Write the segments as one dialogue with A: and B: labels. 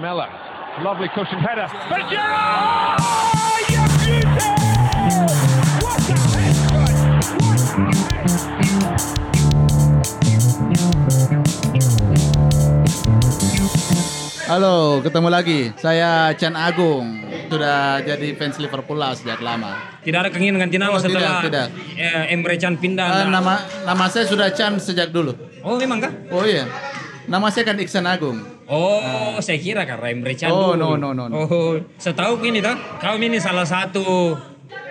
A: Mella, lovely cushioned header. But Gerrard! You beauty! What a headshot!
B: Halo, ketemu lagi. Saya Chan Agung. Sudah jadi fans Liverpool lah sejak lama.
C: Tidak ada keinginan ganti nama
B: Oh, tidak,
C: setelah
B: tidak.
C: eh, Emre Can pindah. Nah.
B: nama nama saya sudah Chan sejak dulu.
C: Oh memang kah?
B: Oh iya. Nama saya kan Iksan Agung.
C: Oh, saya kira karena Emre Can
B: Oh, no, no, no, no.
C: Oh, setahu ini toh, kau ini salah satu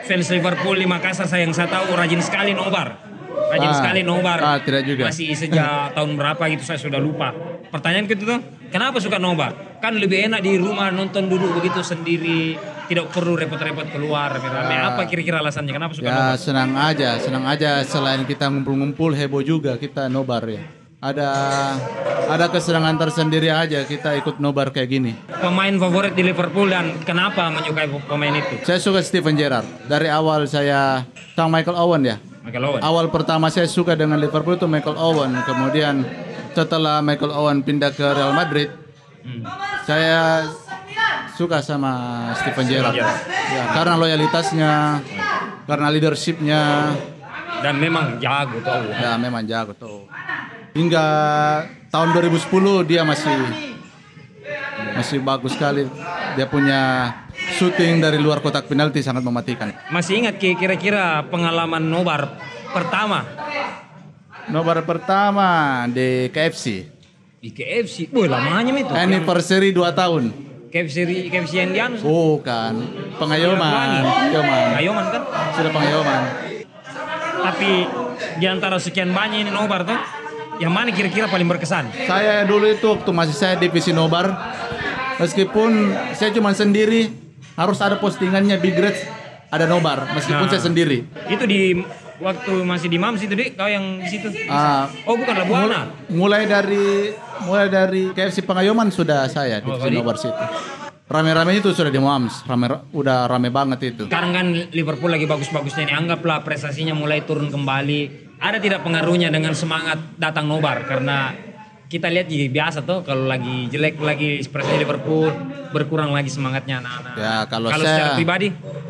C: fans Liverpool di Makassar saya yang saya tahu rajin sekali nobar. Rajin
B: Ah.
C: sekali nobar.
B: Ah, tidak juga.
C: Masih sejak tahun berapa gitu saya sudah lupa. Pertanyaan itu tuh, kenapa suka nobar? Kan lebih enak di rumah nonton duduk begitu sendiri, tidak perlu repot-repot keluar rame-rame.
B: Ah.
C: Apa kira-kira alasannya kenapa suka
B: Ya
C: nobar?
B: senang aja, senang aja. Selain kita ngumpul-ngumpul heboh juga kita nobar ya. Ada ada kesenangan tersendiri aja kita ikut nobar kayak gini.
C: Pemain favorit di Liverpool dan kenapa menyukai pemain itu?
B: Saya suka Steven Gerrard. Dari awal saya sama Michael Owen ya.
C: Michael Owen.
B: Awal pertama saya suka dengan Liverpool itu Michael Owen. Kemudian setelah Michael Owen pindah ke Real Madrid,
C: Hmm.
B: saya suka sama Steven Gerrard. Ya, karena loyalitasnya, karena leadershipnya,
C: Dan memang jago tuh.
B: ya memang jago tuh. Hingga tahun 2010 dia masih masih bagus sekali. Dia punya shooting dari luar kotak penalti sangat mematikan.
C: Masih ingat ki- kira-kira pengalaman nobar pertama
B: Nobar pertama di KFC.
C: di KFC? Wih lamanya itu.
B: Anniversary 2 tahun.
C: KFC KFC yang di.
B: Bukan. Pengayoman. Pengayoman.
C: Ayoman kan?
B: Sudah pengayoman.
C: Tapi di antara sekian banyak ini nobar tuh, yang mana kira-kira paling berkesan?
B: Saya dulu itu waktu masih saya divisi nobar. Meskipun saya cuma sendiri, harus ada postingannya Big Reds ada nobar meskipun
C: Nah.
B: saya sendiri.
C: Itu di waktu masih di Mams itu deh, kau yang di situ.
B: Ah,
C: Oh bukan Labuana.
B: mulai dari mulai dari KFC Pengayoman sudah saya
C: Oh,
B: divisi
C: tadi?
B: nobar situ. Rame-rame itu sudah di Moams, rame udah rame banget itu.
C: Sekarang kan Liverpool lagi bagus-bagusnya ini. Anggaplah prestasinya mulai turun kembali. Ada tidak pengaruhnya dengan semangat datang nobar? Karena kita lihat juga biasa tuh kalau lagi jelek lagi prestasi Liverpool berkurang lagi semangatnya anak-anak.
B: Ya, kalau
C: secara
B: saya-
C: pribadi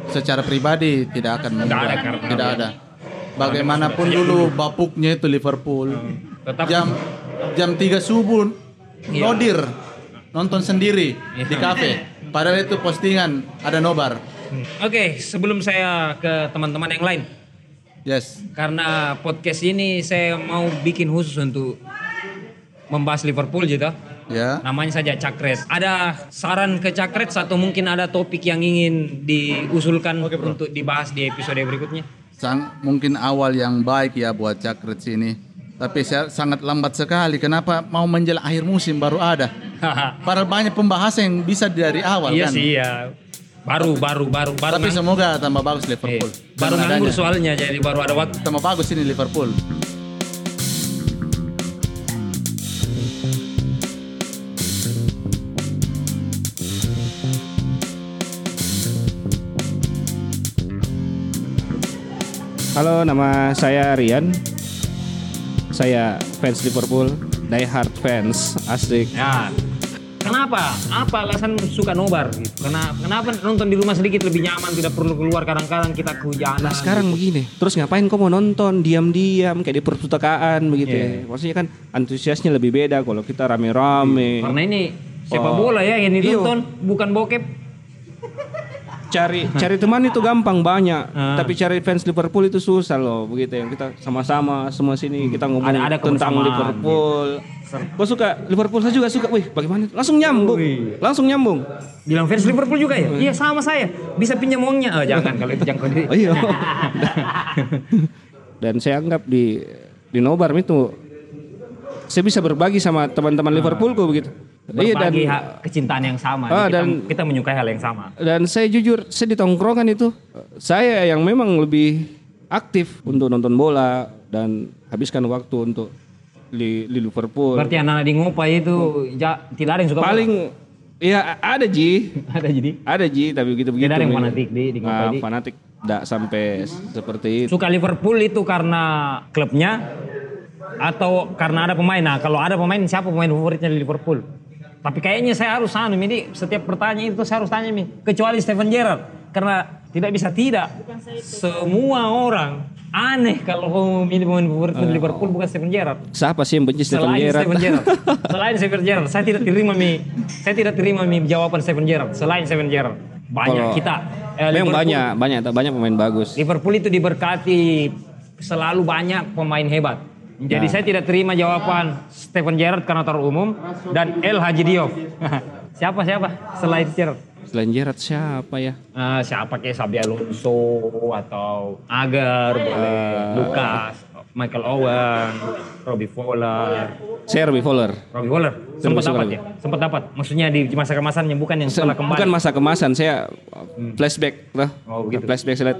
B: Secara pribadi tidak akan mengubah.
C: ada karena-
B: tidak ada. Bagaimanapun dulu bapuknya itu Liverpool.
C: tetap
B: Jam jam 3 subuh
C: Iya.
B: nodir nonton sendiri
C: Iya.
B: di kafe. Padahal itu postingan ada nobar.
C: Hmm. Oke, sebelum saya ke teman-teman yang lain,
B: Yes.
C: karena podcast ini saya mau bikin khusus untuk membahas Liverpool gitu.
B: Ya.
C: Namanya saja Cakret. Ada saran ke Cakret atau mungkin ada topik yang ingin diusulkan untuk dibahas di episode berikutnya?
B: Sang, mungkin awal yang baik ya buat Cakret sini. Tapi saya sangat lambat sekali. Kenapa mau menjelang akhir musim baru ada? Padahal banyak pembahasan yang bisa dari awal
C: iya
B: kan.
C: sih ya. Baru baru baru baru
B: Tapi semoga tambah bagus
C: eh,
B: Liverpool.
C: baru
B: Dengan
C: nganggur
B: adanya.
C: soalnya jadi baru ada waktu.
B: Tambah bagus ini Liverpool.
D: Halo, nama saya Rian. Saya fans Liverpool, die hard fans, asik.
C: Ya. Kenapa? Apa alasan suka nobar? Gitu? Karena kenapa nonton di rumah sedikit lebih nyaman, tidak perlu keluar kadang-kadang kita kehujanan.
D: Nah sekarang begini, terus ngapain kau mau nonton diam-diam kayak di perpustakaan begitu ya? Maksudnya kan antusiasnya lebih beda kalau kita rame-rame.
C: Karena ini sepak
D: Oh.
C: bola ya yang
D: Iya.
C: ditonton, bukan bokep.
D: Cari cari teman itu gampang banyak,
C: Ah.
D: tapi cari fans Liverpool itu susah loh begitu ya. Kita sama-sama semua sini kita ngomong
C: Ada- ada
D: tentang Liverpool. Gue suka Liverpool saya juga suka. Wih, bagaimana? Langsung nyambung. Langsung nyambung.
C: Bilang fans Liverpool juga ya? Iya sama saya. Bisa pinjam uangnya? Oh jangan kalau itu jangkau diri.
D: Oh iya. Dan saya anggap di di Nobar itu saya bisa berbagi sama teman-teman Liverpoolku begitu. Iya dan
C: Berbagi hak kecintaan yang sama.
D: Ah,
C: kita,
D: dan-
C: kita menyukai hal yang sama.
D: dan saya jujur saya di tongkrongan itu saya yang memang lebih aktif untuk nonton bola dan habiskan waktu untuk di, di Liverpool.
C: Berarti anak-anak di Ngopai itu ja- tidak ada yang suka bola?
D: Paling ya ada Ji,
C: ada jadi.
D: ada Ji tapi begitu begitu.
C: Tidak ada yang fanatik di di Ngopai
D: Ah,
C: di.
D: fanatik tidak sampai seperti itu.
C: Suka Liverpool itu karena klubnya atau karena ada pemain. Nah, kalau ada pemain siapa pemain favoritnya di Liverpool? Tapi kayaknya saya harus anu, ini setiap pertanyaan itu saya harus tanya Mi. Kecuali Steven Gerrard. Karena tidak bisa tidak. Semua orang aneh kalau mau milih pemain favorit Liverpool bukan Steven Gerrard.
D: Siapa sih yang benci Steven
C: Selain
D: Gerrard?
C: Steven Gerrard. Selain Steven Gerrard, saya tidak terima mi. Saya tidak terima mi jawaban Steven Gerrard. Selain Steven Gerrard, banyak
D: Kalau-
C: kita. eh,
D: Memang
C: Liverpool-
D: banyak, banyak, banyak pemain bagus.
C: Liverpool itu diberkati selalu banyak pemain hebat. Jadi
D: Ya.
C: saya tidak terima jawaban Steven Gerrard karena terlalu umum dan El Haji Diop. siapa siapa selain Gerrard?
D: Selain Gerrard siapa ya?
C: Ah, siapa kayak Sabi Alonso atau Agar, boleh, Lucas, Michael Owen, Robbie Fowler,
D: Saya Robbie Fowler.
C: Robbie Fowler sempat dapat ya, sempat dapat. Maksudnya di masa kemasannya bukan yang setelah kembali.
D: Bukan masa kemasan, saya flashback lah.
C: Oh, begitu.
D: Flashback saya lihat.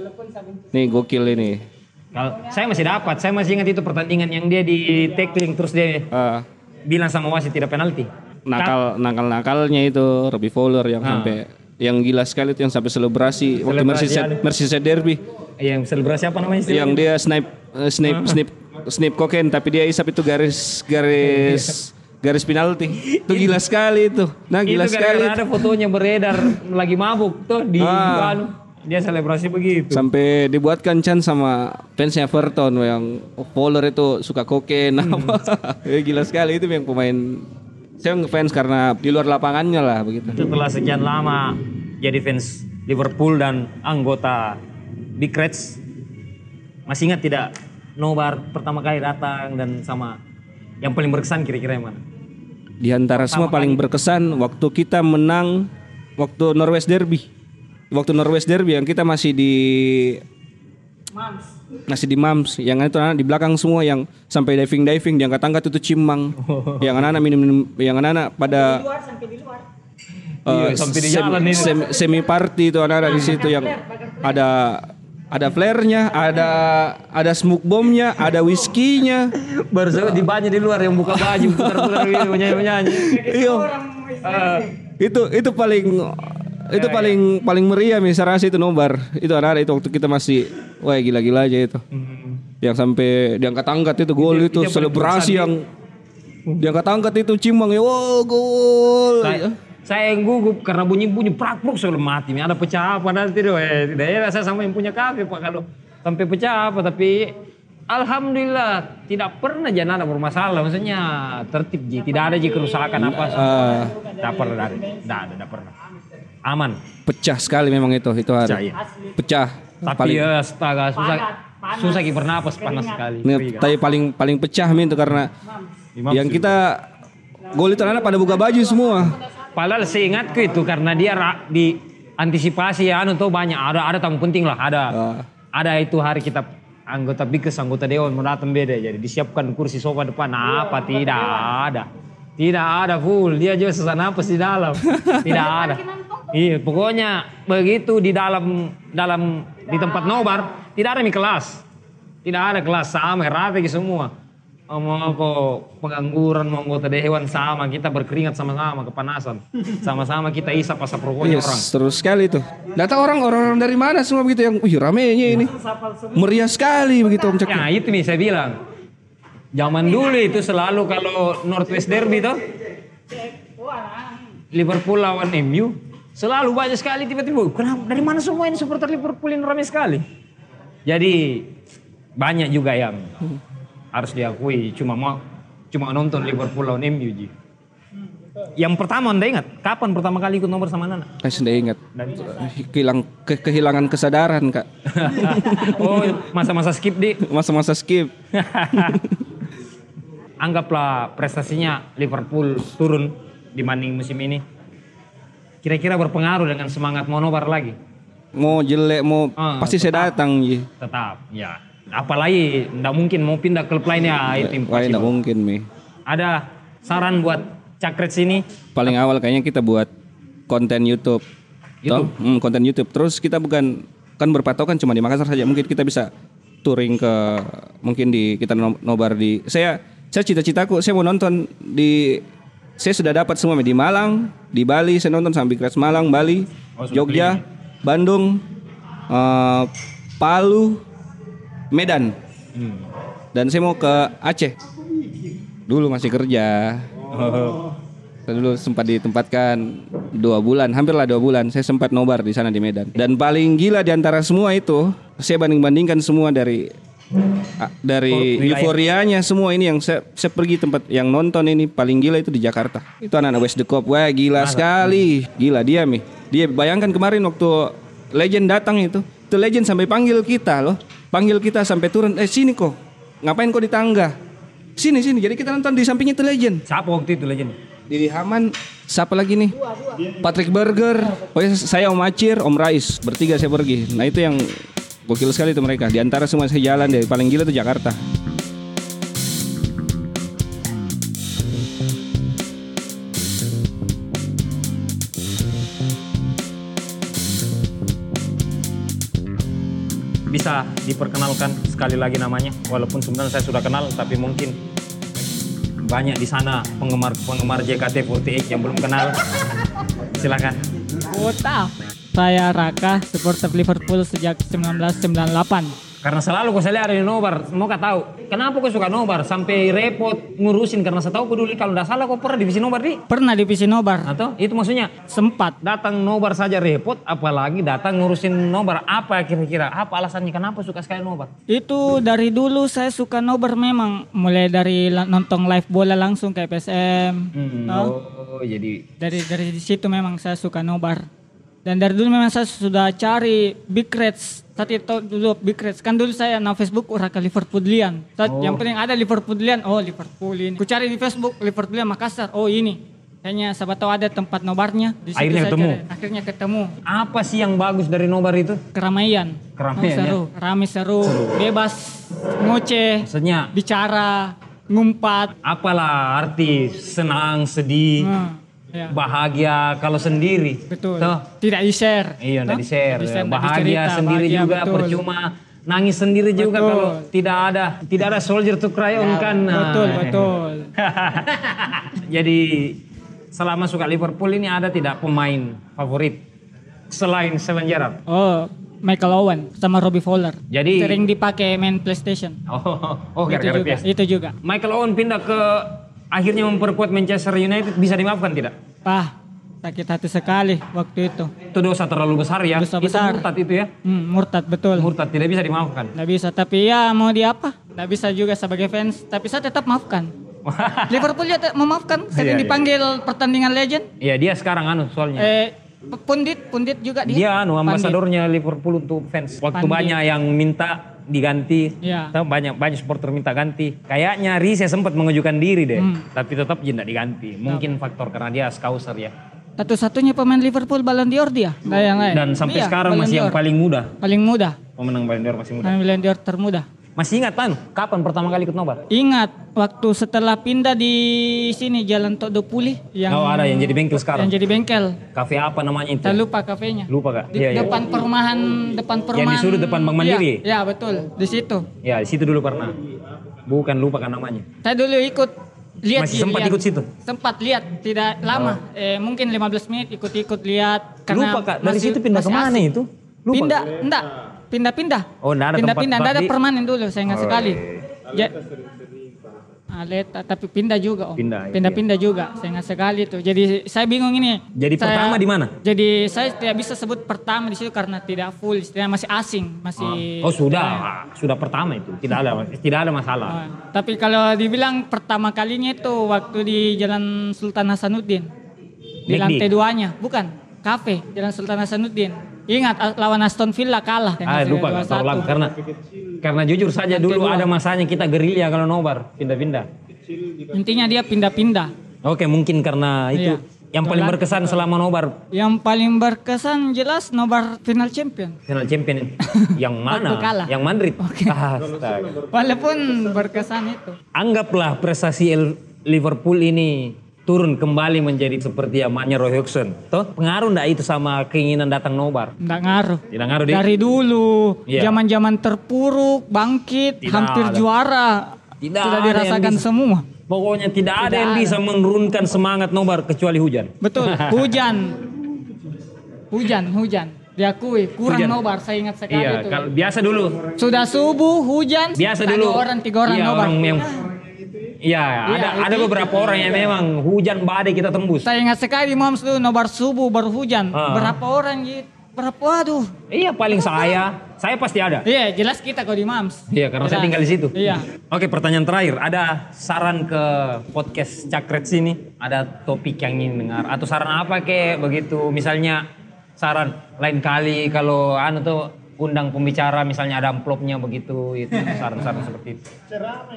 D: Nih gokil ini.
C: Kalau saya masih dapat, saya masih ingat itu pertandingan yang dia di tackling terus dia
D: Eh,
C: bilang sama wasit tidak penalti.
D: nakal nakal nakalnya itu Robbie Fowler yang
C: Ah.
D: sampai yang gila sekali itu yang sampai selebrasi, waktu
C: Selebrasi,
D: Merseyside
C: ada.
D: Merseyside Derby
C: Yang selebrasi apa namanya istilahnya?
D: yang dia snipe eh, snipe snipe snipe kokain tapi dia isap itu garis garis garis penalti itu gila sekali itu nah gila
C: itu
D: sekali
C: gara-gara ada fotonya beredar lagi mabuk tuh di
D: Ah.
C: anu. Dia selebrasi begitu.
D: sampai dibuatkan Chan sama fansnya Everton yang Fowler itu suka kokain
C: Hmm.
D: apa Eh, gila sekali itu yang pemain saya ngefans karena di luar lapangannya lah begitu
C: Setelah sekian lama jadi fans Liverpool dan anggota Big Reds, masih ingat tidak Nobar pertama kali datang dan sama yang paling berkesan kira-kira yang mana?
D: Di antara semua paling berkesan waktu kita menang waktu Norwest Derby. Waktu Norwest Derby yang kita masih di masih di Mams yang itu anak di belakang semua yang sampai diving diving diangkat angkat itu cimang yang anak-anak minum, minum yang anak-anak pada
C: Iya,
D: eh,
C: sampai di
D: sem-
C: jalan itu.
D: semi, semi party itu anak-anak di situ yang ada ada flare-nya, ada ada smoke bomb-nya, ada whisky-nya.
C: Baru saya di banyak di luar yang buka baju putar-putar gitu nyanyi-nyanyi.
D: Iya. itu itu paling itu paling paling meriah misalnya itu nobar. Itu anak itu waktu kita masih wah gila-gila aja itu. Yang sampai diangkat-angkat itu gol itu
C: itu
D: selebrasi yang diangkat-angkat itu cimang ya wow gol
C: Saya, saya yang gugup karena bunyi-bunyi prak-prak sebelum mati. Ada pecah apa nanti doh. Eh, tidak ya saya sama yang punya kafe pak kalau sampai pecah apa tapi Alhamdulillah tidak pernah jangan ada bermasalah maksudnya tertib ji. Tidak ada ji kerusakan apa
D: Ah,
C: tidak pernah ada tidak ada tidak pernah aman.
D: Pecah sekali memang itu itu hari.
C: Pecah, iya.
D: pecah.
C: Tapi
D: paling
C: ya astaga susah susah ki bernapas panas sekali.
D: Ini, tapi paling paling pecah min itu karena
C: Imam
D: yang kita gol itu pada buka baju semua.
C: Padahal seingatku itu karena dia ra- di antisipasi ya anu tuh banyak. Ada ada tamu penting lah ada.
D: Ah.
C: ada itu hari kita anggota bikes anggota dewan mau datang beda. Jadi disiapkan kursi sofa depan. Apa? Tidak ada. Tidak ada full. Dia juga sesak napas di dalam. Tidak ada iya pokoknya begitu di dalam dalam di tempat nobar tidak ada mi kelas tidak ada kelas sama rata semua mau apa pengangguran mau anggota dewan sama kita berkeringat sama-sama kepanasan sama-sama kita isap asap rokoknya
D: Yes,
C: orang
D: terus sekali itu. Data orang orang dari mana semua begitu yang, wih ramenya ini, meriah sekali begitu om Cek.
C: Ya itu nih saya bilang. Zaman dulu itu selalu kalau Northwest Derby tuh. Liverpool lawan MU. Selalu banyak sekali tiba-tiba. Kenapa? Dari mana semua ini supporter Liverpool ini ramai sekali. Jadi banyak juga yang harus diakui cuma mau cuma nonton Liverpool lawan MU ji. Yang pertama anda ingat kapan pertama kali ikut nomor sama Nana?
D: Saya sudah ingat. Kehilang, ke- kehilangan kesadaran kak.
C: oh masa-masa skip di
D: Masa-masa skip.
C: anggaplah prestasinya Liverpool turun dibanding musim ini. Kira-kira berpengaruh dengan semangat mau nobar lagi?
D: Mau jelek mau
C: Ah,
D: pasti saya datang ji.
C: Tetap, ya. Apalagi tidak mungkin mau pindah klub lainnya itu
D: Wah tidak mungkin mi.
C: Ada saran buat Cakret sini?
D: Paling awal kayaknya kita buat konten YouTube. Toh? Hmm, konten YouTube. Terus kita bukan kan berpatokan cuma di Makassar saja. Mungkin kita bisa touring ke mungkin di kita no- nobar di saya saya cita-citaku saya mau nonton di saya sudah dapat semua di Malang, di Bali saya nonton sampai Kres Malang, Bali,
C: Oh,
D: Jogja, Bandung, eh, Palu, Medan.
C: Hmm.
D: Dan saya mau ke Aceh. Dulu masih kerja. Saya dulu sempat ditempatkan dua bulan, hampirlah dua bulan. Saya sempat nobar di sana di Medan. Dan paling gila di antara semua itu, saya banding-bandingkan semua dari dari
C: Wilayah.
D: euforianya semua ini yang saya, saya pergi tempat yang nonton ini paling gila itu di Jakarta. Itu anak-anak West the Cop, wah gila sekali, gila dia mi. Dia bayangkan kemarin waktu Legend datang itu, itu Legend sampai panggil kita loh, panggil kita sampai turun, eh sini kok, ngapain kok di tangga? Sini sini, jadi kita nonton di sampingnya itu Legend.
C: Siapa waktu itu legend?
D: Didi Haman, siapa lagi nih? Patrick Burger. Pokoknya saya Om Acir, Om Rais, bertiga saya pergi. Nah itu yang gokil sekali itu mereka. Di antara semua saya jalan dari paling gila itu Jakarta.
C: Bisa diperkenalkan sekali lagi namanya, walaupun sebenarnya saya sudah kenal, tapi mungkin banyak di sana penggemar penggemar JKT48 yang belum kenal. Silakan.
E: Kota. Saya Raka, supporter Liverpool sejak 1998.
C: Karena selalu kau saya lihat ada di nobar, mau kau tahu kenapa kau suka nobar sampai repot ngurusin karena saya tahu kau dulu kalau tidak salah kau pernah divisi nobar di
E: Pernah divisi nobar,
C: atau itu maksudnya
E: sempat.
C: datang nobar saja repot apalagi datang ngurusin nobar apa kira-kira apa alasannya kenapa suka sekali nobar
E: Itu dari dulu saya suka nobar memang. Mulai dari nonton live bola langsung ke PSM.
C: Hmm,
E: Tahu?
C: oh jadi
E: Dari dari situ memang saya suka nobar. Dan dari dulu memang saya sudah cari big reds. Saat itu dulu big reds. Kan dulu saya na Facebook Raka Liverpoolian. Saat yang penting ada Liverpoolian. Oh Liverpool ini. Ku cari di Facebook Liverpoolian Makassar. Oh ini. Kayaknya sahabat tahu ada tempat nobarnya. Di
C: Akhirnya ketemu?
E: cari. Akhirnya ketemu.
C: apa sih yang bagus dari nobar itu
E: Keramaian.
C: Keramaian,
E: Oh, seru. Rame seru. Bebas. Ngoceh.
C: maksudnya
E: Bicara. Ngumpat.
C: apalah arti senang sedih
E: Hmm, ya.
C: bahagia kalau sendiri
E: Betul.
C: Toh?
E: Tidak di-share.
C: Iya.
E: Tidak di-share,
C: Bahagia
E: dicerita,
C: sendiri
E: bahagia,
C: juga
E: betul.
C: percuma. Nangis sendiri juga
E: Betul.
C: kalau tidak ada tidak ada soldier to cry on kan. Nah.
E: Betul, betul.
C: Jadi selama suka Liverpool ini ada tidak pemain favorit selain Steven Gerrard?
E: Oh, Michael Owen sama Robbie Fowler.
C: Jadi-
E: sering dipakai main PlayStation.
C: Oh, oh
E: itu
C: gara-gara
E: juga. Itu juga.
C: Michael Owen pindah ke akhirnya memperkuat Manchester United bisa dimaafkan tidak?
E: Pah, sakit hati sekali waktu itu.
C: Itu dosa terlalu besar ya.
E: Dosa
C: itu
E: besar.
C: murtad itu ya.
E: Hmm, murtad betul.
C: Murtad tidak bisa dimaafkan.
E: Nggak bisa, tapi ya mau di apa? Nggak bisa juga sebagai fans, tapi saya tetap maafkan. Liverpool ya memaafkan,
C: Iya,
E: sering
C: iya.
E: dipanggil pertandingan legend.
C: Iya dia sekarang anu soalnya.
E: Eh, pundit, pundit juga dia.
C: Dia anu ambasadornya Liverpool untuk fans. Waktu
E: Pandit.
C: banyak yang minta diganti,
E: Iya.
C: tahu banyak banyak supporter minta ganti. Kayaknya Rize sempat mengajukan diri deh,
E: Hmm.
C: tapi tetap tidak diganti. Mungkin faktor karena dia skauser ya.
E: Satu-satunya pemain Liverpool Ballon d'Or dia. Nggak yang lain.
C: Dan sampai
E: Iya,
C: sekarang
E: Ballon
C: masih yang paling muda,
E: paling muda.
C: pemenang Ballon d'Or masih muda.
E: Ballon d'Or termuda.
C: Masih ingat kan kapan pertama kali ikut nobar?
E: Ingat waktu setelah pindah di sini Jalan Todo Pulih yang
C: oh ada yang jadi bengkel sekarang.
E: yang jadi bengkel.
C: Kafe apa namanya itu?
E: Saya lupa kafenya.
C: Lupa kak?
E: Di
C: Iya, iya.
E: depan perumahan depan perumahan.
C: di sudut depan Bank Mandiri?
E: Iya, iya, betul, di situ.
C: Ya di situ dulu pernah. Bukan lupa kan namanya.
E: Saya dulu ikut lihat
C: Masih sempat
E: lihat.
C: ikut situ?
E: Sempat lihat, tidak lama. Eh, mungkin 15 menit ikut-ikut lihat karena
C: lupa kak. Dari
E: masih-
C: situ pindah
E: ke
C: mana
E: asing.
C: itu? Lupa.
E: Pindah, enggak. Pindah-pindah.
C: Oh, enggak ada tempat
E: Pindah-pindah, enggak ada permanen dulu, saya ingat
C: Oh,
E: sekali.
C: iya.
E: Ja, Aleta, tapi pindah juga om.
C: Pindah, iya.
E: Pindah-pindah juga, saya ingat sekali tuh. Jadi saya bingung ini.
C: Jadi
E: Saya-
C: pertama di mana?
E: Jadi saya tidak bisa sebut pertama di situ karena tidak full, istilahnya masih asing, masih.
C: Oh sudah, sudah pertama itu. Tidak ada tidak ada masalah.
E: Oh, tapi kalau dibilang pertama kalinya itu waktu di Jalan Sultan Hasanuddin. Di lantai duanya, bukan. Kafe, Jalan Sultan Hasanuddin. Ingat a- lawan Aston Villa kalah.
C: Ah
E: dengan
C: lupa nggak tahu
E: 2-1.
C: lagi karena karena jujur saja
E: Lantai
C: dulu
E: dua.
C: ada masanya kita gerilya kalau nobar pindah-pindah.
E: Intinya dia pindah-pindah.
C: Oke mungkin karena itu
E: Iya.
C: yang paling berkesan selama nobar
E: Yang paling berkesan jelas nobar final champion.
C: final champion yang mana?
E: Kalah.
C: Yang Madrid. Astaga.
E: Walaupun berkesan itu.
C: Anggaplah prestasi Liverpool ini turun kembali menjadi seperti zamannya Roy Hodgson. Toh pengaruh enggak itu sama keinginan datang nobar?
E: Nggak ngaruh.
C: Tidak ngaruh deh.
E: Dari dulu,
C: Iya.
E: zaman-zaman terpuruk, bangkit,
C: Tidak
E: hampir
C: ada.
E: juara.
C: Tidak
E: Sudah
C: ada yang
E: dirasakan
C: bisa.
E: semua.
C: Pokoknya tidak, ada
E: Tidak
C: yang
E: ada.
C: bisa menurunkan semangat nobar kecuali hujan.
E: Betul, hujan. Hujan, hujan. Diakui, kurang
C: Hujan.
E: nobar, saya ingat sekali
C: Iya,
E: itu.
C: kalau biasa dulu
E: Sudah subuh, hujan,
C: biasa dulu
E: Dua orang, tiga orang
C: iya,
E: nobar.
C: orang yang Iya, ada ada beberapa orang yang memang hujan badai kita tembus.
E: Saya ingat sekali Mams tuh nobar subuh baru hujan.
C: Ah.
E: Berapa orang gitu? Berapa waduh.
C: Iya, paling saya, saya pasti ada.
E: Iya, jelas kita kalau di Mams.
C: Iya, karena saya
E: Jelas.
C: tinggal di situ.
E: Iya.
C: Oke, pertanyaan terakhir. Ada saran ke podcast Cakret sini? Ada topik yang ingin dengar? Atau saran apa kek begitu? Misalnya saran lain kali kalau anu tuh undang pembicara misalnya ada amplopnya begitu itu saran-saran seperti itu.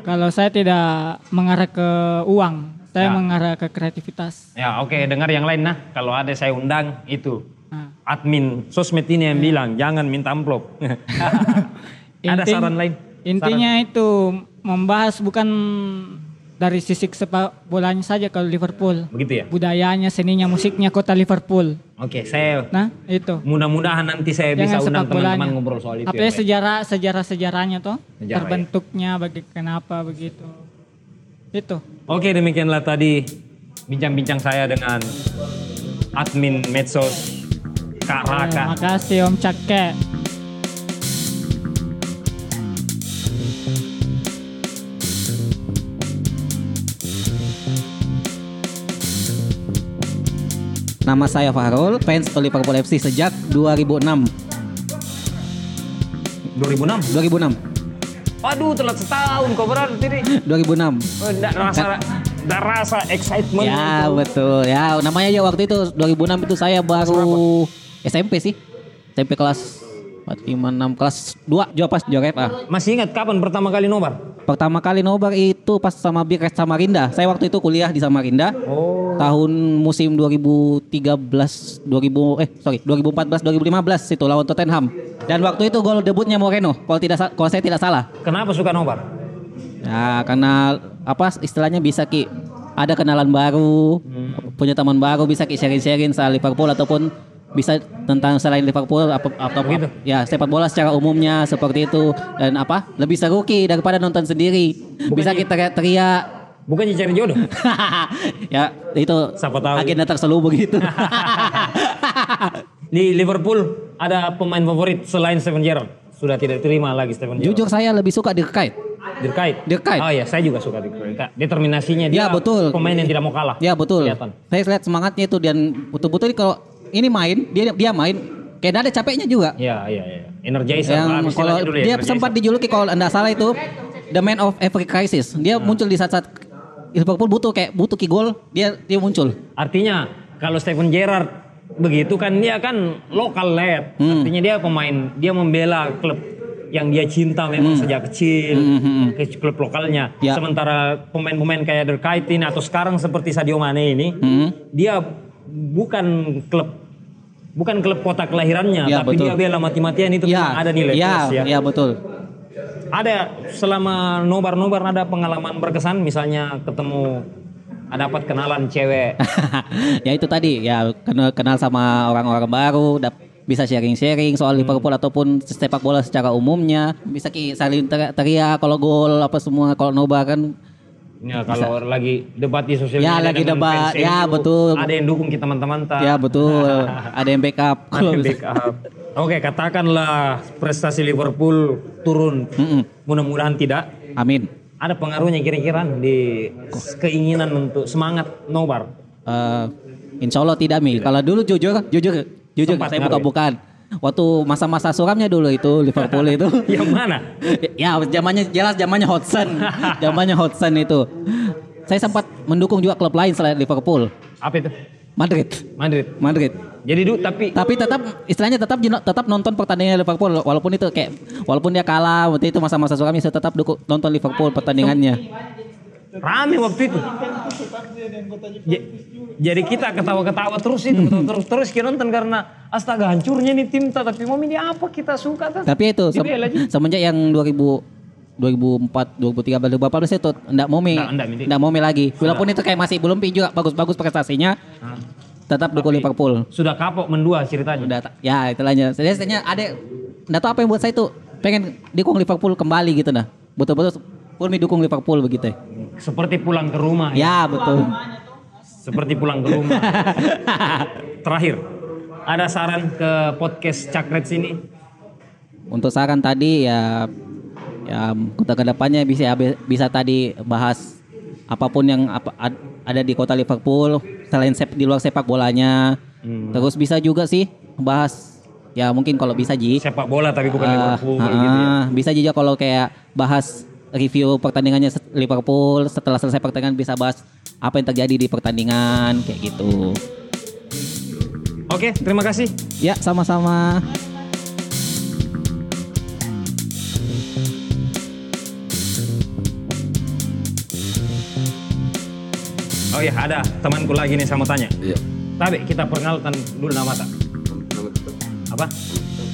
E: Kalau saya tidak mengarah ke uang, saya
C: Ya.
E: mengarah ke kreativitas.
C: Ya, oke, dengar yang lain nah. Kalau ada saya undang itu
E: Nah.
C: admin sosmed ini yang bilang jangan minta amplop. ada
E: Inti-
C: saran lain?
E: Intinya itu membahas bukan dari sisi sepak bolanya saja kalau Liverpool.
C: Begitu ya?
E: Budayanya, seninya, musiknya kota Liverpool.
C: Oke, saya
E: Nah, itu.
C: mudah-mudahan nanti saya bisa
E: Jangan
C: undang
E: sepak bolanya.
C: teman-teman ngobrol soal itu.
E: Apa
C: ya,
E: ya sejarah sejarah sejarahnya toh?
C: Sejarah,
E: Terbentuknya bagi kenapa begitu. Itu.
C: Oke demikianlah tadi bincang-bincang saya dengan admin medsos Kak Raka.
E: Terima kasih Om Cake.
F: Nama saya Fahrul, fans Liverpool FC sejak 2006.
C: 2006.
F: 2006.
C: Waduh telat setahun kau berarti nih.
F: 2006.
C: Oh, Nggak rasa, nggak rasa excitement.
F: Ya
C: itu.
F: betul. Ya namanya aja waktu itu 2006 itu saya baru SMP sih. SMP kelas 4, 5, 6 kelas 2 juara pas juara FA.
C: Masih ingat kapan pertama kali nobar?
F: Pertama kali nobar itu pas sama Big Red Samarinda. Saya waktu itu kuliah di Samarinda.
C: Oh.
F: Tahun musim 2013 2000 eh sorry 2014 2015 itu lawan Tottenham. Dan waktu itu gol debutnya Moreno kalau tidak kalau saya tidak salah.
C: Kenapa suka nobar?
F: Ya karena apa istilahnya bisa ki ada kenalan baru, punya teman baru bisa ki sharing-sharing soal Liverpool ataupun bisa tentang selain Liverpool apa atau
C: Begitu.
F: ya sepak bola secara umumnya seperti itu dan apa lebih seru ki daripada nonton sendiri bisa kita teriak-teriak
C: Bukannya cari jodoh?
F: ya itu
C: Siapa tahu.
F: agenda terselalu begitu
C: Di Liverpool ada pemain favorit selain Steven Gerrard. Sudah tidak terima lagi Steven Gerrard.
F: jujur saya lebih suka Dirk Kuyt
C: Dirkait.
F: Dirkait.
C: Oh iya, saya juga suka Dirkait. Determinasinya dia
F: Ya, betul.
C: pemain yang tidak mau kalah.
F: Ya betul.
C: Kelihatan.
F: Saya lihat semangatnya itu dan betul-betul kalau ini main dia dia main kayak nggak ada capeknya juga.
C: Iya, iya, iya. Energizer.
F: yang
C: lah,
F: kalau
C: dulu ya,
F: dia
C: energizer.
F: sempat dijuluki kalau anda salah itu the man of every crisis. Dia
C: Hmm.
F: muncul di saat-saat Liverpool butuh kayak butuh ki gol, dia dia muncul.
C: Artinya kalau Steven Gerrard begitu kan dia kan lokal led.
F: Hmm.
C: Artinya dia pemain, dia membela klub yang dia cinta memang sejak kecil ke klub lokalnya.
F: Hmm. Ya.
C: Sementara pemain-pemain kayak Derkait ini atau sekarang seperti Sadio Mane ini,
F: Hmm.
C: dia bukan klub bukan klub kota kelahirannya,
F: Ya,
C: tapi
F: betul.
C: dia bela mati-matian itu memang ada nilai
F: ya,
C: plus ya.
F: ya betul.
C: Ada selama nobar-nobar ada pengalaman berkesan misalnya ketemu dapat kenalan cewek.
F: ya itu tadi ya kenal kenal sama orang-orang baru, dap- bisa sharing-sharing soal
C: Hmm.
F: Liverpool ataupun sepak bola secara umumnya, bisa ki saling teriak kalau gol apa semua kalau nobar kan
C: Ya kalau lagi debat di sosial
F: Ya,
C: media
F: lagi
C: dengan
F: debat. Ya, betul.
C: Ada yang dukung kita teman-teman
F: ya betul ada yang backup.
C: Ada yang backup. Oke, katakanlah prestasi Liverpool turun.
F: Mm-mm.
C: Mudah-mudahan tidak.
F: Amin.
C: Ada pengaruhnya kira-kira di keinginan untuk semangat nobar.
F: Eh, insya Allah tidak mi. Kalau dulu jujur, jujur, jujur
C: Sempat
F: saya
C: ngaruh ya?
F: Waktu masa-masa suramnya dulu itu Liverpool itu.
C: Yang mana?
F: ya zamannya jelas zamannya Hodgson, zamannya Hodgson itu. Saya sempat mendukung juga klub lain selain Liverpool,
C: Apa itu?
F: Madrid,
C: Madrid.
F: Madrid.
C: Jadi dulu tapi
F: Tapi tetap istilahnya tetap tetap nonton pertandingan Liverpool walaupun itu kayak walaupun dia kalah waktu itu masa-masa suramnya saya tetap dukung nonton Liverpool pertandingannya.
C: Rame waktu itu. Ja- Jadi kita ketawa-ketawa terus itu, terus terus kita nonton karena astaga hancurnya nih tim ta, tapi mau ini apa kita suka tuh.
F: Tapi itu
C: Dibela aja.
F: semenjak yang 2000 2004, 2013, 2014 itu enggak mau mi,
C: Nggak- nggak, Midi.
F: enggak mau mi lagi. Walaupun itu kayak masih belum juga bagus-bagus prestasinya,
C: Nah,
F: tetap dukung Liverpool.
C: sudah kapok mendua ceritanya.
F: Udah ta- ya itulah Saya sebenarnya ada enggak tahu apa yang buat saya itu pengen dukung Liverpool kembali gitu nah. Betul-betul mi dukung Liverpool begitu.
C: Seperti pulang ke rumah.
F: Ya, betul.
C: Seperti pulang ke rumah. Terakhir, ada saran ke podcast Cakret sini?
F: Untuk saran tadi ya ya untuk ke depannya bisa bisa tadi bahas apa pun yang apa, ad- ada di kota Liverpool selain sep, di luar sepak bolanya. Terus bisa juga sih bahas ya mungkin kalau bisa Ji.
C: Sepak bola tapi bukan
F: Ah,
C: Liverpool
F: ah,
C: gitu ya.
F: ah, Bisa juga kalau kayak bahas review pertandingannya Liverpool setelah selesai pertandingan bisa bahas apa yang terjadi di pertandingan kayak gitu.
C: Oke, terima kasih.
F: Ya, sama-sama.
C: Oh iya, ada temanku lagi nih saya mau tanya.
G: Iya.
C: Tapi kita perkenalkan dulu nama tak. Apa?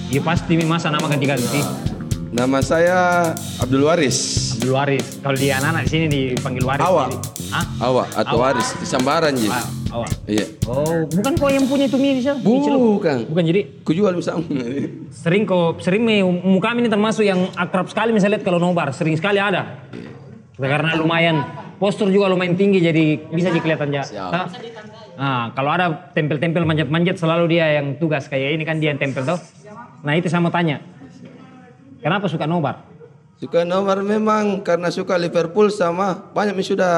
C: Ya pasti masa nama ganti-ganti.
G: Nama saya Abdul Waris.
C: Abdul Waris. Kalau di anak-anak di sini dipanggil Waris.
G: Awa.
C: jadi- Hah?
G: Awa atau
C: Awa.
G: Waris di Sambaran Ji.
C: Ah, Awa.
G: Iya.
C: Oh, bukan kau yang punya itu mie di sana?
G: Bukan.
C: Bukan jadi
G: Ku jual sama.
C: sering kok sering me muka ini termasuk yang akrab sekali misalnya lihat kalau nobar sering sekali ada. Karena lumayan postur juga lumayan tinggi jadi bisa sih kelihatan ya. Nah, kalau ada tempel-tempel manjat-manjat selalu dia yang tugas kayak ini kan dia yang tempel tuh. Nah, itu saya mau tanya. Kenapa suka nobar?
G: Suka nomor memang karena suka Liverpool sama banyak yang sudah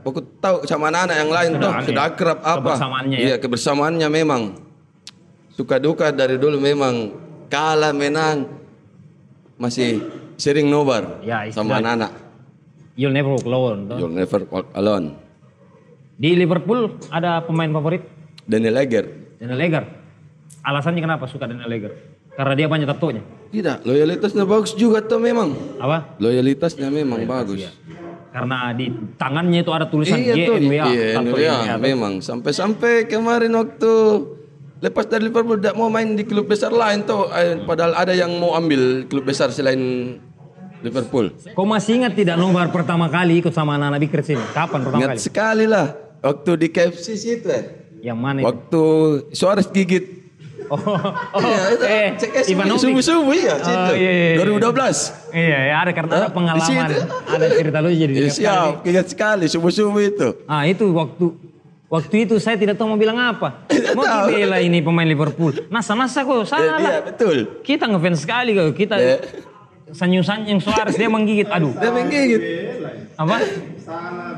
G: aku tahu sama anak-anak yang lain
C: Sudah aneh.
G: sudah akrab apa.
C: Kebersamaannya ya?
G: Iya, kebersamaannya memang. Suka duka dari dulu memang kalah menang masih sering nobar
C: Ya,
G: sama anak-anak.
C: You'll never walk alone. tuh.
G: You'll never walk alone.
C: Di Liverpool ada pemain favorit
G: Daniel Legger.
C: Daniel Leger. Alasannya kenapa suka Daniel Leger? Karena dia banyak tatonya.
G: Tidak, loyalitasnya bagus juga tuh memang.
C: Apa?
G: Loyalitasnya memang bagus.
C: Karena di tangannya itu ada tulisan
G: Iya
C: GNWA.
G: iya,
C: ya, tuh.
G: memang. Sampai-sampai kemarin waktu lepas dari Liverpool tidak mau main di klub besar lain tuh, eh, padahal ada yang mau ambil klub besar selain Liverpool.
C: Kau masih ingat tidak nobar pertama kali ikut sama anak-anak Bikers ini? Kapan pertama
G: Ingat
C: kali?
G: sekali lah, waktu di KFC situ eh.
C: Yang mana itu?
G: Waktu Suarez gigit.
C: Oh, oh
G: Iya, itu.
C: eh, Ivanovic.
G: subuh-subuh ya
C: Oh,
G: situ.
C: iya, iya, iya.
G: 2012.
C: Iya, ya, ada karena ada pengalaman.
G: situ?
C: Ada cerita lu jadi
G: Ya, siap, ingat sekali subuh-subuh itu.
C: Ah itu waktu waktu itu saya tidak tahu mau bilang apa. Mau
G: tahu.
C: bela ini pemain Liverpool. Nasa-nasa kok
G: Iya,
C: salah.
G: iya, betul.
C: Kita ngefans sekali kok. Kita
G: Iya.
C: senyum-senyum Suarez dia menggigit. Aduh,
G: Dia menggigit.
C: apa?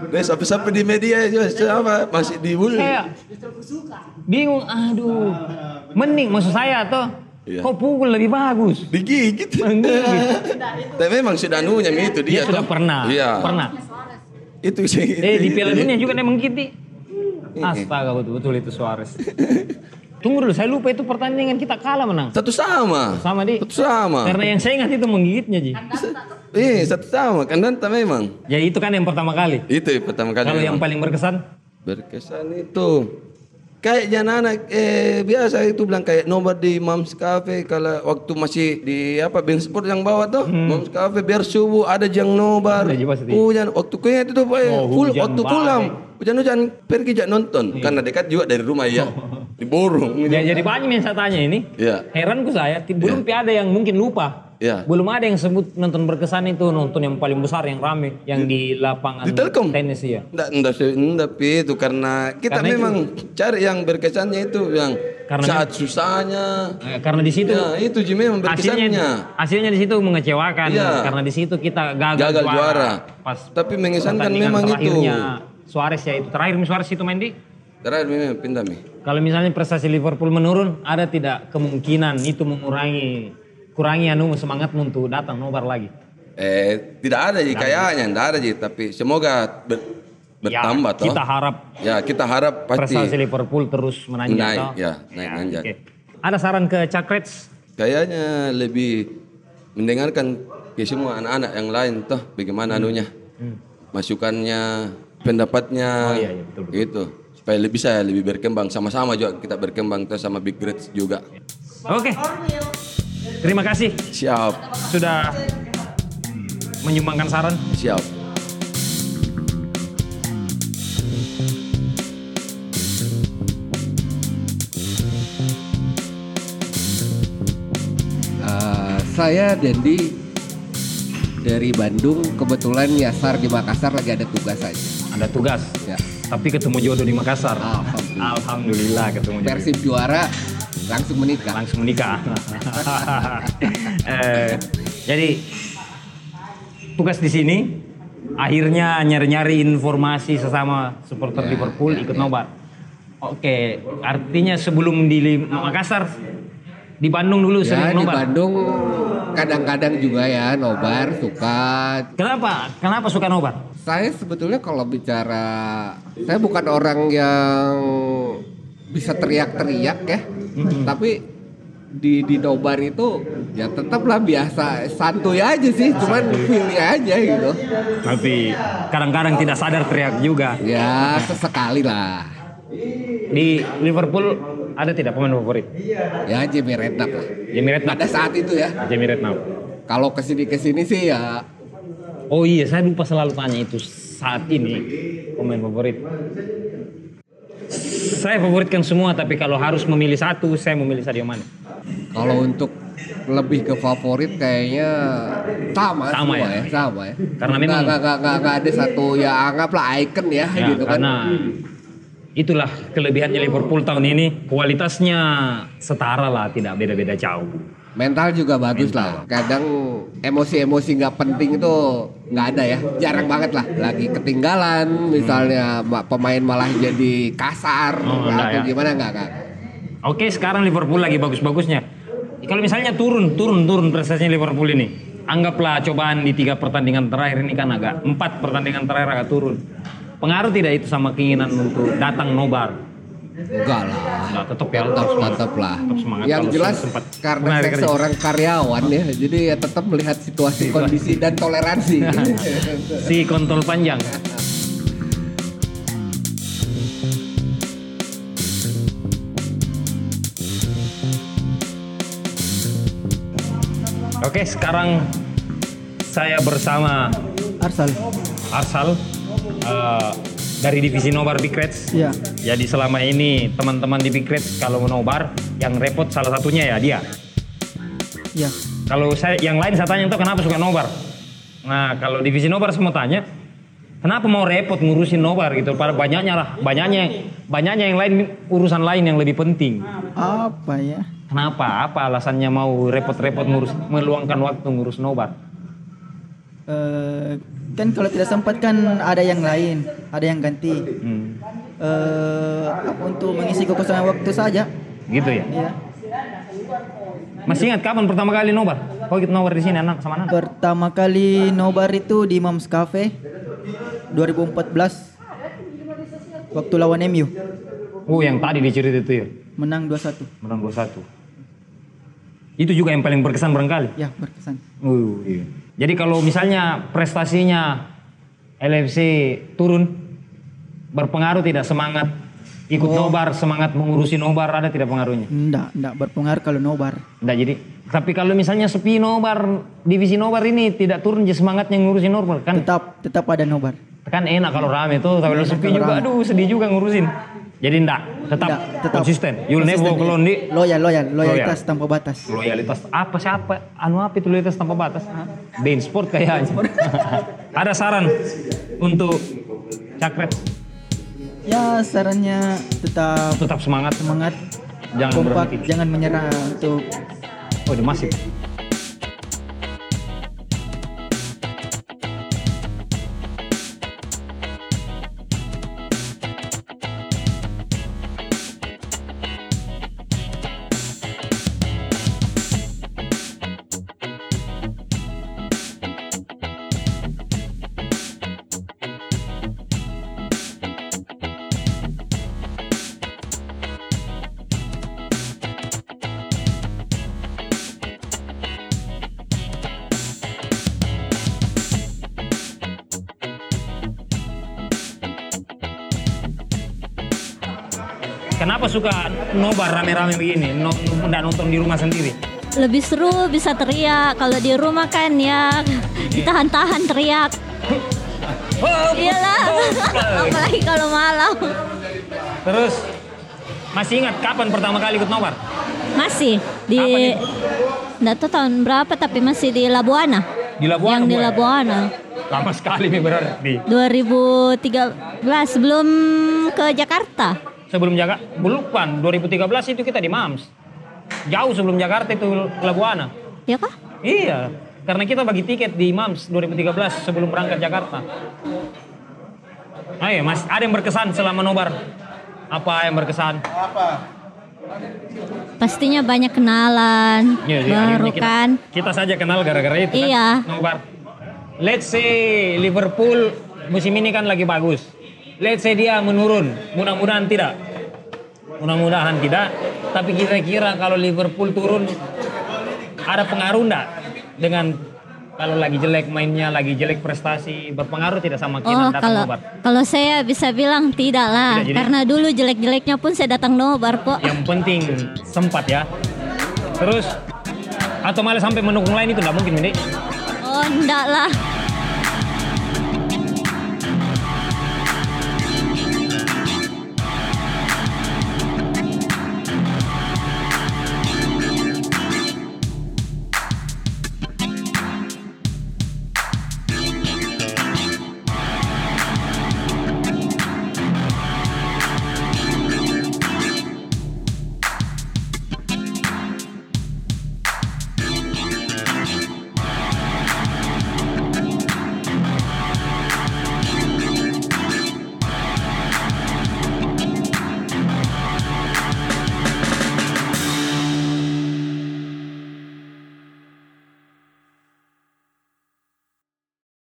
G: Dia sampai-sampai di media juga apa masih dibully.
C: Kayak bingung. Aduh, mending maksud saya tuh.
G: Iya.
C: Kok pukul lebih bagus?
G: digigit.
C: Menggigit.
G: Tapi memang sudah nunya itu
C: Dia
G: dia.
C: sudah
G: toh.
C: pernah.
G: Iya.
C: Pernah.
G: Itu sih.
C: Eh di Piala
G: itu.
C: Dunia juga dia menggigit. Astaga betul-betul itu Suarez. Tunggu dulu, saya lupa itu pertandingan kita kalah menang.
G: Satu sama.
C: Sama di.
G: Satu sama.
C: Karena yang saya ingat itu menggigitnya Ji.
G: Eh, satu sama. Kandanta memang.
C: Jadi itu kan yang pertama kali.
G: Itu yang pertama kali.
C: Kalau yang
G: memang.
C: paling berkesan,
G: berkesan itu kayak jangan anak eh biasa itu bilang kayak nomor di Moms Cafe kalau waktu masih di apa Ben Sport yang bawa tuh Moms Cafe biar subuh ada jang nobar
C: Hmm. Juga pasti.
G: hujan waktu kayaknya itu tuh eh,
C: Oh,
G: full waktu pulang hujan-hujan pergi jak nonton karena dekat juga dari rumah ya di Borong
C: ya, jadi banyak yang saya tanya ini.
G: Iya.
C: Heranku saya, belum ada yang mungkin lupa.
G: Iya.
C: Belum ada yang sebut nonton berkesan itu nonton yang paling besar yang rame yang di lapangan
G: di Telkom
C: tenis ya.
G: Enggak, enggak, sih, enggak, Pi, itu karena kita
C: Karena itu-
G: memang cari yang berkesannya itu yang
C: Karena
G: saat susahnya
C: Eh, Karena di situ
G: ya itu Ji memang berkesannya
C: hasilnya hasilnya di situ mengecewakan
G: Iya.
C: karena di situ kita gagal,
G: Gagal juara.
C: Pas
G: Tapi mengesankan memang itu.
C: Suarez ya itu terakhir Suarez itu main di
G: Terakhir pindah mi.
C: Kalau misalnya prestasi Liverpool menurun, ada tidak kemungkinan itu mengurangi kurangi anu semangat untuk datang nobar lagi?
G: Eh, tidak ada ji kayaknya, tidak ada ji. Tapi semoga ber- bertambah
C: ya,
G: toh.
C: Kita harap
G: Ya kita harap pasti.
C: prestasi Liverpool terus menanjak.
G: Naik,
C: toh.
G: ya, naik, nanjak.
C: oke. Ada saran ke Cakrets?
G: Kayaknya lebih mendengarkan ke semua anak-anak yang lain toh bagaimana anunya, masukannya, pendapatnya,
C: Hmm. Oh, iya, iya, betul, betul.
G: gitu. Supaya lebih bisa lebih berkembang sama-sama juga kita berkembang toh sama Big Reds juga.
C: Oke. Terima kasih
G: Siap,
C: sudah menyumbangkan saran.
G: siap.
H: Eh, saya Dendi dari Bandung. Kebetulan nyasar di Makassar lagi ada tugas saja.
C: Ada tugas.
H: Ya.
C: Tapi ketemu jodoh di Makassar.
H: Alhamdulillah.
C: Alhamdulillah ketemu jodoh.
H: Persib juara langsung menikah.
C: langsung menikah. Eh, jadi tugas di sini akhirnya nyari-nyari informasi sesama supporter Liverpool ikut nobar. Oke, artinya sebelum di Makassar di Bandung dulu
H: Ya
C: sering
H: di
C: nobar.
H: Bandung kadang-kadang juga ya nobar suka.
C: Kenapa? Kenapa suka nobar?
H: Saya sebetulnya kalau bicara saya bukan orang yang bisa teriak-teriak ya. Tapi di di nobar itu ya tetaplah biasa santuy aja sih, cuman feelnya aja gitu.
C: Tapi kadang-kadang tidak sadar teriak juga.
H: Ya sesekali lah.
C: Di Liverpool ada tidak pemain favorit?
H: Ya Jamie Redknapp lah.
C: Jamie Redknapp.
H: Pada saat itu ya.
C: Jamie Redknapp.
H: Kalau ke sini ke sini sih ya
C: Oh iya, saya lupa selalu tanya itu saat ini pemain favorit. Saya favoritkan semua, tapi kalau harus memilih satu, saya memilih Sadio Mane.
H: Kalau untuk lebih ke favorit kayaknya sama,
C: Sama
H: semua
C: ya?
H: ya, sama ya.
C: Karena memang-
H: nggak nggak nggak- nggak ada satu ya anggaplah icon ya,
C: Ya,
H: gitu kan.
C: karena itulah kelebihannya Liverpool tahun ini, kualitasnya setara lah, tidak beda-beda jauh.
H: Mental juga bagus lah. Kadang emosi-emosi nggak penting itu nggak ada ya, jarang banget lah. Lagi ketinggalan, misalnya ma- pemain malah jadi kasar
C: Oh, enggak
H: atau
C: ya.
H: gimana nggak nggak.
C: Oke, sekarang Liverpool lagi bagus-bagusnya. Kalau misalnya turun, turun, turun prestasinya Liverpool ini. Anggaplah cobaan di tiga pertandingan terakhir ini kan agak empat pertandingan terakhir agak turun. Pengaruh tidak itu sama keinginan untuk datang nobar?
H: Enggak lah.
C: Nah, tetap ya,
H: Tetap, tetap lah.
C: Tetap semangat
H: Yang jelas
C: sempat
H: karena saya
C: kerja.
H: seorang karyawan ya, jadi ya tetap melihat situasi, kondisi dan toleransi.
C: Si kontol panjang. Oke, sekarang saya bersama
E: Arsal.
C: Arsal eh, dari divisi Nobar Big Reds.
E: Iya.
C: Jadi selama ini teman-teman di Big Reds kalau mau nobar yang repot salah satunya ya dia.
E: Iya.
C: Kalau saya yang lain saya tanya tuh kenapa suka nobar. Nah kalau divisi nobar semua tanya kenapa mau repot ngurusin nobar gitu. Pada banyaknya lah, banyaknya banyaknya yang lain urusan lain yang lebih penting.
E: Apa ya?
C: Kenapa? Apa alasannya mau repot-repot ngurus meluangkan waktu ngurus nobar?
I: Eh, kan kalau tidak sempat kan ada yang lain, ada yang ganti.
C: Hmm,
I: Eh, apa untuk mengisi kekosongan waktu saja.
C: gitu ya.
I: Iya.
C: Masih ingat kapan pertama kali nobar? Kau ikut nobar di sini anak sama anak?
I: Pertama kali nobar itu di Mams Cafe 2014 waktu lawan MU
C: Oh yang tadi dicerita itu ya,
I: menang 2-1.
C: menang 2-1. Itu juga yang paling berkesan barangkali.
I: Ya, berkesan.
C: Uh, iya. Jadi kalau misalnya prestasinya LFC turun, berpengaruh tidak semangat ikut nobar, semangat mengurusi nobar ada tidak pengaruhnya?
I: Enggak, enggak berpengaruh kalau nobar.
C: Enggak jadi. Tapi kalau misalnya sepi nobar, divisi nobar ini tidak turun je semangatnya ngurusin nobar kan?
I: Tetap tetap ada nobar.
C: Kan enak kalau rame tuh, tapi kalau sepi juga, aduh sedih juga ngurusin. Jadi enggak, tetap,
I: Enggak, tetap.
C: konsisten. You'll never
I: Konsisten, iya.
C: alone
I: Loyal, loyal, loyalitas tanpa batas.
C: loyalitas apa siapa anu apa itu loyalitas tanpa batas? Bein Sport kayaknya. Ada saran untuk cakret?
I: Ya, sarannya tetap
C: tetap semangat.
I: semangat,
C: jangan
I: kompak,
C: berhenti.
I: jangan menyerah untuk
C: oh masif nobar rame-rame begini nggak nonton di rumah sendiri
J: Lebih seru bisa teriak. Kalau di rumah kan ya ditahan-tahan teriak. Iyalah. Apalagi kalau malam.
C: terus masih ingat kapan pertama kali ikut nobar
J: Masih di? Nggak tahu tahun berapa tapi masih di Labuana.
C: di Labuan
J: Yang di Labuana.
C: lama sekali nih berarti
J: 2013 sebelum ke Jakarta.
C: Sebelum Jakarta belum kan 2013 itu kita di Mams jauh sebelum Jakarta itu Labuana
J: Ya kah?
C: iya Karena kita bagi tiket di MAMS 2013 sebelum berangkat Jakarta. Ayo mas, ada yang berkesan selama nobar? Apa yang berkesan?
J: Pastinya banyak kenalan,
C: Iya, iya,
J: baru
C: kita,
J: kan.
C: Kita saja kenal gara-gara itu
J: Iya.
C: kan. Nobar. Let's say Liverpool musim ini kan lagi bagus. Let's say dia menurun. Mudah-mudahan tidak. Mudah-mudahan tidak. Tapi kira-kira kalau Liverpool turun ada pengaruh enggak dengan kalau lagi jelek mainnya, lagi jelek prestasi, berpengaruh tidak sama kita
J: Oh,
C: datang
J: kalau
C: nobar?
J: kalau saya bisa bilang tidak lah,
C: Tidak, jadi-
J: karena dulu jelek-jeleknya pun saya datang nobar kok.
C: Yang penting sempat ya. Terus atau malah sampai mendukung lain itu enggak mungkin, Mende?
J: Oh, enggak lah.